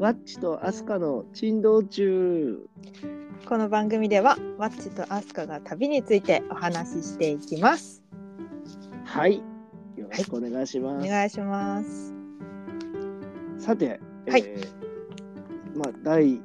ワッチとアスカの珍道中。この番組ではワッチとアスカが旅についてお話ししていきます。はい。よろしくお願いしおます。願いします。さて、はいえーまあ、第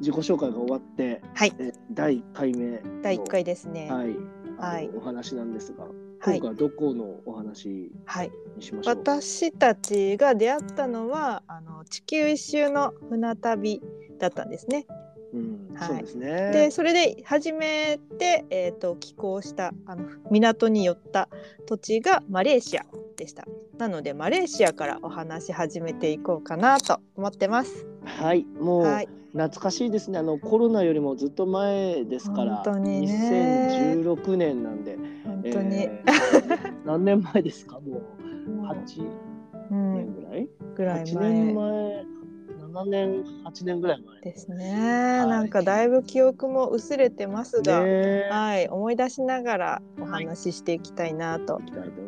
自己紹介が終わって、はい、えー第1回目の第1回ですね。はい、はいお話なんですが、はい今回はどこのお話はい、にしましょう？私たちが出会ったのは地球一周の船旅だったんですね。うん、はいそうですね。でそれで初めて、えー、と寄港したあの港に寄った土地がマレーシアでした。なのでマレーシアからお話し始めていこうかなと思ってます。はい、もう、はい、懐かしいですね。あのコロナよりもずっと前ですから、本当にね2016年なんで、本当に、えー何年前ですか？もうもう8うん年ぐらい？ぐらい8前年前、7年、8年ぐらい前。ですね。なんかだいぶ記憶も薄れてますが、ねはい、思い出しながらお話ししていきたいなと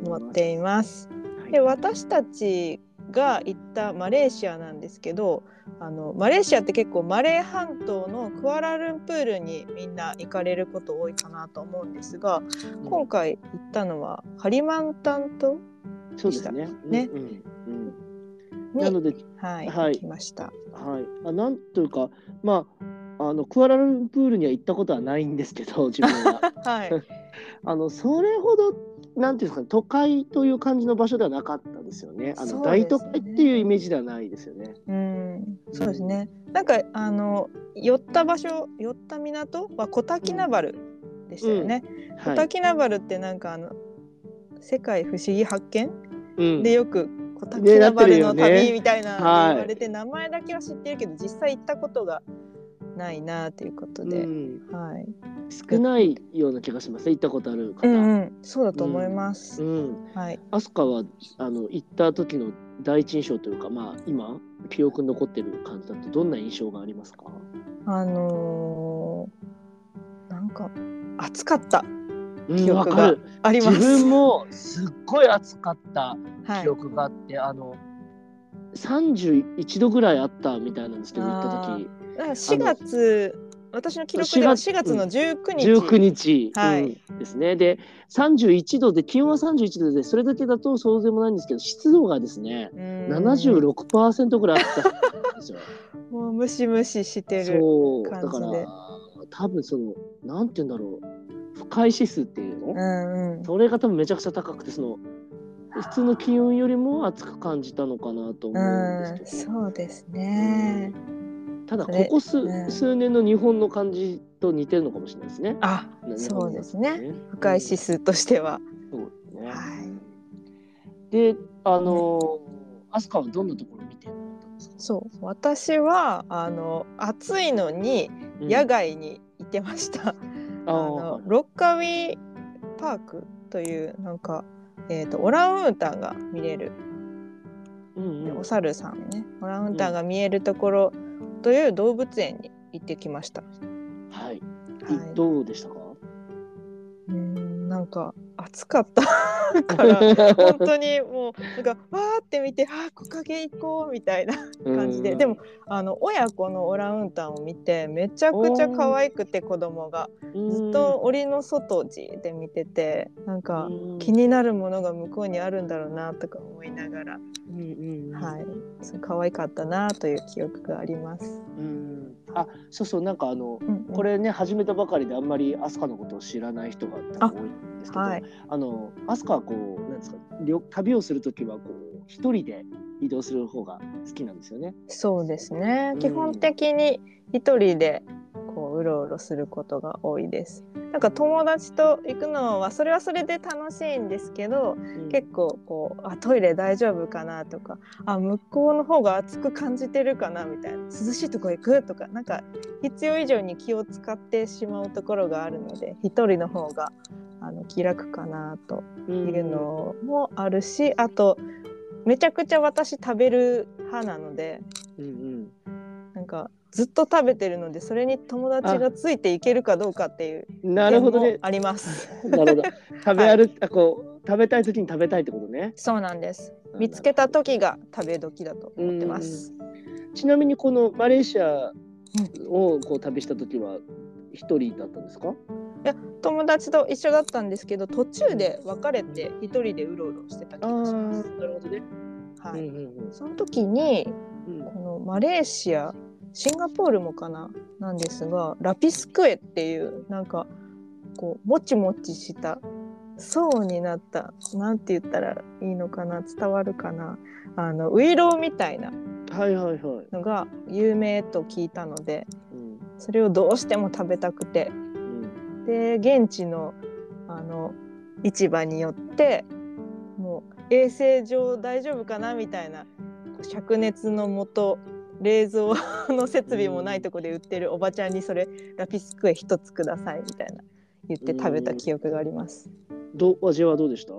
思っています。はいで私たちが行ったマレーシアなんですけどあのマレーシアって結構マレー半島のクアラルンプールにみんな行かれること多いかなと思うんですが今回行ったのはハリマンタン島そうですね。ねうんうんなので、はい、はいました。はい、あなんというか、まあ、あのクアラルンプールには行ったことはないんですけど、自分は。はい、あのそれほどなんていうんですかね都会という感じの場所ではなかったですよね。あのね大都会っていうイメージではないですよね。うん、そうですね。なんかあの寄った場所、寄った港はコタキナバルでしたよね。コはい。タキナバルってなんかあの世界不思議発見？うんでよくコタキナバルの旅みたいなはい言われて、名前だけは知ってるけど実際行ったことがないなということで、うんはい。少ないような気がしますね。行ったことある方。ううんん。うん、そうだと思います。はい。アスカはあの行った時の第一印象というか、まあ今記憶に残ってる感じだとどんな印象がありますか？あのーなんか暑かったうん記憶がわかる。あります。自分もすっごい暑かったはい。記。憶があって、あの31度ぐらいあったみたいなんですけど行った時。だから4月私の記録では4 4月月の19日、19日、はい。うんですね。で31度で気温は31度でそれだけだとそうでもないんですけど湿度がですねうん。76%ぐらいあったんですよ。もうムシムシしてるそう。だ感じで。から多分そのなんて言うんだろう不快指数っていうの、うんうん。それが多分めちゃくちゃ高くてその普通の気温よりも暑く感じたのかなと思うんですけど、うんそうですね。ただそれここ数,、うん。数年の日本の感じと似てるのかもしれないですね。あそうですね。ね不快指数としては、そうですね。はい。で、あのー、アスカはどんなところを見て思ったんですか。そう。私はあの暑いのにうん。野外に行ってました、ああのロッカウィパークというなんか、えー、とオランウータンが見れる。ーうんうん。お猿さんね。オランウータンが見えるところという動物園に行ってきました。はい、はい、どうでしたか？うーんなんか暑かったから 本当にもうなんかわーって見て「あー木陰行こう」みたいな感じで、うんでもあの親子のオランウータンを見てめちゃくちゃ可愛くて子供が。ずっと檻の外じで見ててなんか気になるものが向こうにあるんだろうなとか思いながら、うんうんうん。はい、そう可愛かったなという記憶があります。うん。あそうそうなんかあのうんうん。これね始めたばかりであんまりアスカのことを知らない人が多い。んですけどはい、あのアスカはこうなんですか旅旅をするときはこう一人で移動する方が好きなんですよね。そうですね、うん。基本的に一人でこううろうろすることが多いです。なんか友達と行くのはそれはそれで楽しいんですけど結構こうあトイレ大丈夫かなとかあ向こうの方が暑く感じてるかなみたいな。涼しいとこ行くとかなんか必要以上に気を使ってしまうところがあるので一人の方があの気楽かなというのもあるし、あとめちゃくちゃ私食べる派なのでうんうんなんかずっと食べてるのでそれに友達がついていけるかどうかっていうなるほどね。あります。なるほど。食べ歩、あこう食べたい時に食べたいってことね。そうなんです。見つけた時が食べ時だと思ってます。ちなみにこのマレーシアをこう旅した時は一人だったんですか？友達と一緒だったんですけど途中で別れて一人でうろうろしてた気がします。なるほどね。はい。うんうんその時にうんこのマレーシアシンガポールもかななんですがラピスクエっていうなんかこうもちもちした層になったなんて言ったらいいのかな伝わるかなあのウイロウみたいなはいはいはい。のが有名と聞いたのでうんそれをどうしても食べたくてうんで現地のあの市場によってもう衛生上大丈夫かなみたいな灼熱のもと冷蔵の設備もないとこで売ってるおばちゃんにそれラピスクエ一つくださいみたいな言って食べた記憶があります。どう味はどうでした？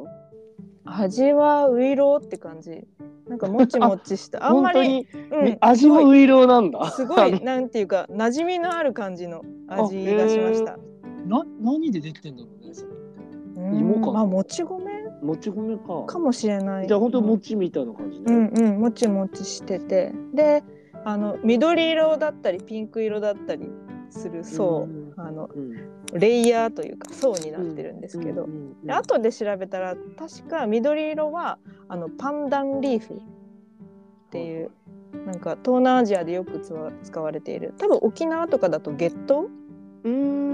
味はウイローって感じなんかもちもちしたあんまり、うん、味もウイローなんだ。すごいなんていうか馴染みのある感じの味がしました。な何でできてんだろうねそれ。うん芋かまあもち米？もち米か。かもしれない。じゃあ本当餅みたいな感じうね。んうんもちもちしててであの緑色だったりピンク色だったりする層、うんあのうんレイヤーというか層になってるんですけど、うんうんで後で調べたら確か緑色はあのパンダンリーフっていう、なんか東南アジアでよく使われている多分沖縄とかだとゲット？うーん。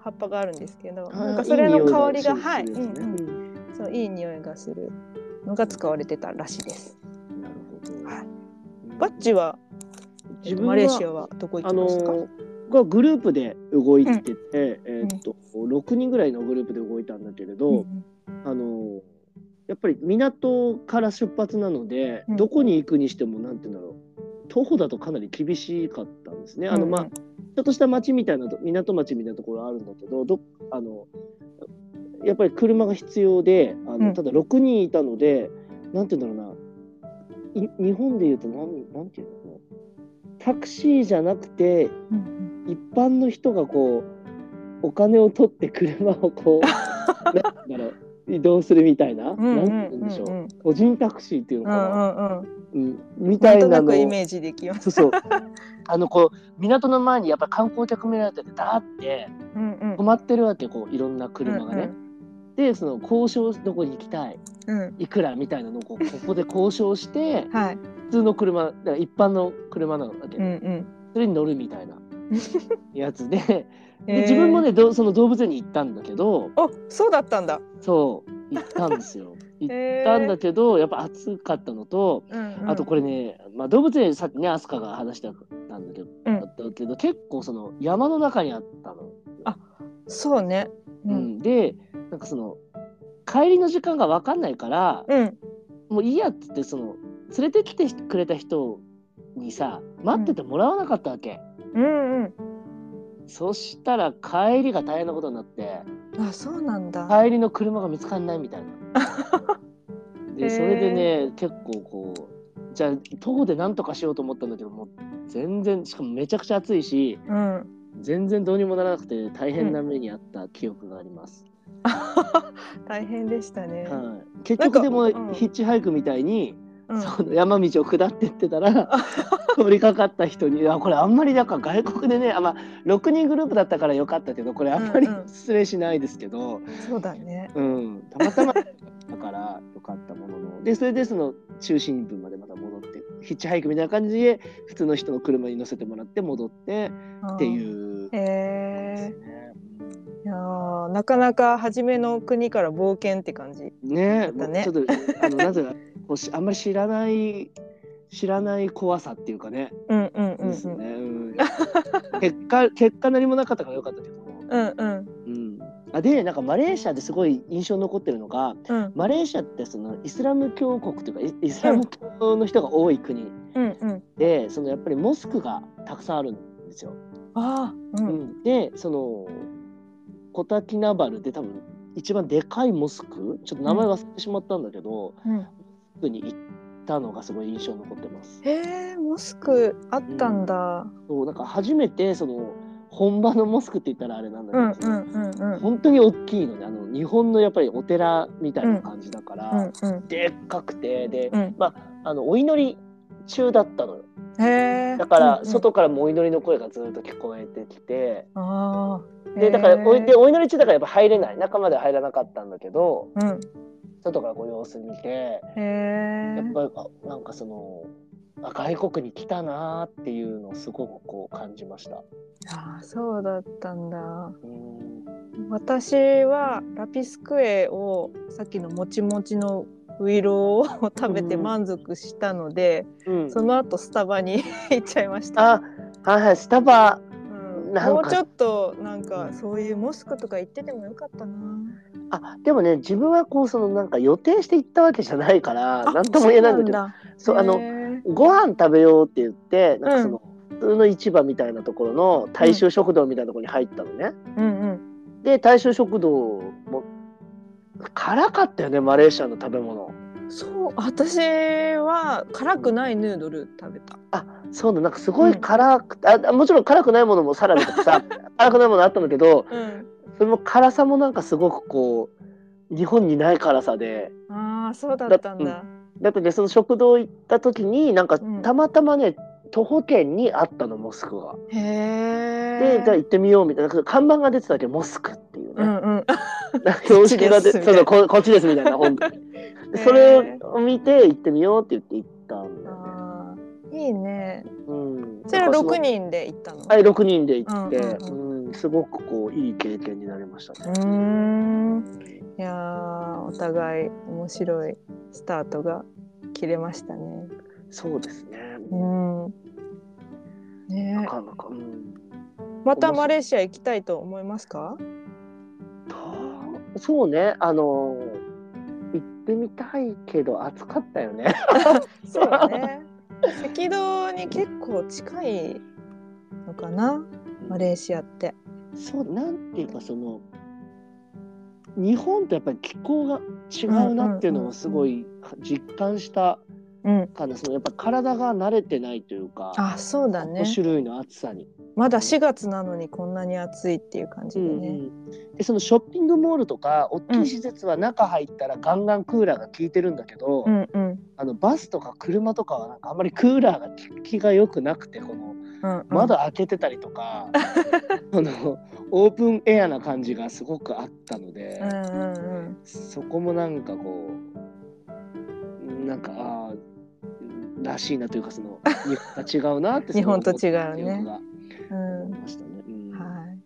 葉っぱがあるんですけどなんかそれの香りがはい、うんうん、そういい匂いがするのが使われてたらしいです。なるほど。はい。バッチは、えっと自分はマレーシアはどこ行きました？か、ーがグループで動いてて、えーっと6人ぐらいのグループで動いたんだけれど、うん。あのーやっぱり港から出発なので、うん。どこに行くにしてもなんて言うんだろう。徒歩だとかなり厳しかったんですね。あのまあ、ちょっとした町みたいなと港町みたいなところあるんだけどどあのやっぱり車が必要であの、うん。ただ6人いたのでなんて言うんだろうな。い日本で言うとなんなんていうのタクシーじゃなくてうん一般の人がこうお金を取って車をこう なんだろう移動するみたいな、うんうんなんて言うんでしょう、うんうん個人タクシーっていうのうかな、んうんうん。うん。みたいなの。イメージできます。そうそう。あのこう港の前にやっぱ観光客目当てでダーってうんうん。止まってるわけこういろんな車がね。でその交渉どこに行きたいうんうん。いくらみたいなのをこうここで交渉して はい。普通の車だから一般の車なわけ、うんうん。それに乗るみたいな やつで。でえー自分もねどその動物園に行ったんだけど。あ、そうだったんだ。そう行ったんですよ。行ったんだけどやっぱ暑かったのとうんうん。あとこれね、まあ、動物園さっきね飛鳥が話してたんだけど,、うん。だったけど結構その山の中にあったの。そうね。ううん。ん、でなんかその帰りの時間が分かんないから、うん。もういいやっつってその連れてきてくれた人にさ待っててもらわなかったわけ、うんうん。そしたら帰りが大変なことになってあ、そうなんだ。帰りの車が見つかんないみたいな。でそれでね結構こうじゃあ徒歩で何とかしようと思ったんだけどもう全然しかもめちゃくちゃ暑いしうん。全然どうにもならなくて大変な目にあった記憶があります。大変でしたね。はい、結局でも、ヒッチハイクみたいに、うん。その山道を下ってってたら 通りかかった人にあこれあんまりだから外国でねあ、まあ、6人グループだったからよかったけどこれあんまりうんうん失礼しないですけど、そうだね。うんたまたまだからよかったもののでそれでその中心部までまた戻ってヒッチハイクみたいな感じで普通の人の車に乗せてもらって戻ってってう。いう。へえいやーなかなか初めの国から冒険って感じ。ねだったねちょっとあのなぜかこうしあんまり知らない知らない怖さっていうかねうんうんうんうん。ですね。うん結果 結果何もなかったからよかったけど。うんうんうん。あでなんかマレーシアですごい印象に残ってるのがうんマレーシアってそのイスラム教国というかイイスラム教の人が多い国うんうん。でそのやっぱりモスクがたくさんあるんですよ。ああ、う。うんん、でそのコタキナバルで多分一番でかいモスクちょっと名前忘れてしまったんだけど、うん、クに行ったのがすごい印象に残ってます。へえモスクあったんだ。そうなんか初めてその本場のモスクって言ったらあれなんだうんけど、うんうんうん本当に大きいのね。あの日本のやっぱりお寺みたいな感じだから、うんうん。でっかくてで、うん。まああのお祈り中だったのよ。だからうんうん。外からもお祈りの声がずっと聞こえてきて、ああでだからおでお祈り中だからやっぱ入れない。中までは入らなかったんだけどうん外からこう様子見てやっぱりあなんかそのあ外国に来たなーっていうのをすごくこう感じました。ああそうだったんだ。うん。私はラピスクエをさっきのもちもちのウイロを食べて満足したので、うん、その後スタバに 行っちゃいました。あはいはいスタバもうちょっとなんかそういうモスクとか行っててもよかったな。あでもね自分はこうそのなんか予定して行ったわけじゃないからなんとも言えないんだけどそうあののご飯食べようって言ってなんかその、普通の市場みたいなところの大衆食堂みたいなところに入ったのね。うんうん。で大衆食堂も辛かったよねマレーシアの食べ物。そう私は辛くないヌードル食べた。あそうだなんかすごい辛く、あもちろん辛くないものもサラダとかさ辛くないものあったんだけどうん。それも辛さもなんかすごくこう日本にない辛さでああそうだったんだ。だってねその食堂行った時になんかうんたまたまね、徒歩圏にあったのモスクが。へえ。でじゃあ行ってみようみたいな看板が出てたわけモスクっていうね、うんうん。標識が出 てここっちですみたいな本当に でそれを見て行ってみようって言って行っいいね。うん、それは六人で行ったの？はい6人で行って、うんうんすごくこういい経験になりましたね。うーん。いやーお互い面白いスタートが切れましたね。そうですね。うん。なねかなか、うん、またマレーシア行きたいと思いますか？とそうねあの行ってみたいけど暑かったよね。そうだね。赤道に結構近いのかな、マレーシアって。そうなんていうかその日本とやっぱり気候が違うなっていうのをすごい実感したうん。からそのやっぱ体が慣れてないというか、あ、そうだね5。種類の暑さに。まだ4月なのにこんなに暑いっていう感じでね。うんうんでそのショッピングモールとか大きい施設は中入ったらガンガンクーラーが効いてるんだけど、うんうんあのバスとか車とかはなんかあんまりクーラーが効きが良くなくてこのうんうん。窓開けてたりとか、あのオープンエアな感じがすごくあったので、うんうんうん。そこもなんかこうなんかあーらしいなというかその日本と違うなって日本と違うねうん。はい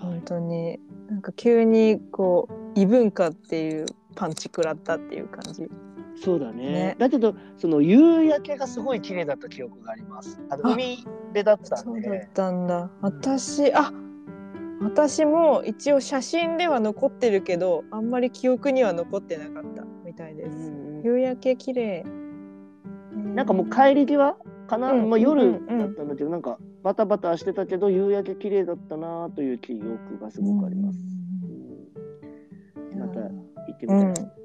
本当になんか急にこう異文化っていうパンチ食らったっていう感じ。そうだねねだけどその夕焼けがすごい綺麗だった記憶があります。あのあ海辺だったそうだっんで。たんだ。私あ私も一応写真では残ってるけどあんまり記憶には残ってなかったみたいです。うん夕焼け綺麗。なんかもう帰り際かな、うんまあ、夜うんうんだったんだけど、なんかバタバタしてたけど夕焼け綺麗だったなという記憶がすごくあります。うんまた行ってみたいです。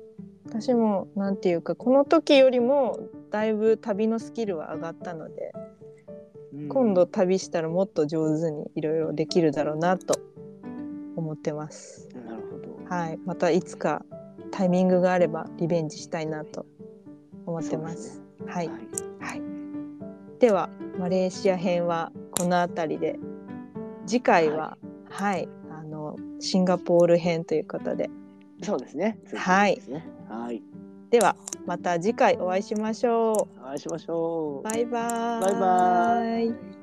私もなんていうかこの時よりもだいぶ旅のスキルは上がったので、うん今度旅したらもっと上手にいろいろできるだろうなと思ってます。なるほど。はい、またいつかタイミングがあればリベンジしたいなと思ってます。すねはい、はいはい。ではマレーシア編はこの辺りで、次回ははい、あのシンガポール編ということで、そうですね。はいそうですね。はい。ではまた次回お会いしましょお会いしましょう。バイバーイ。バイバイ。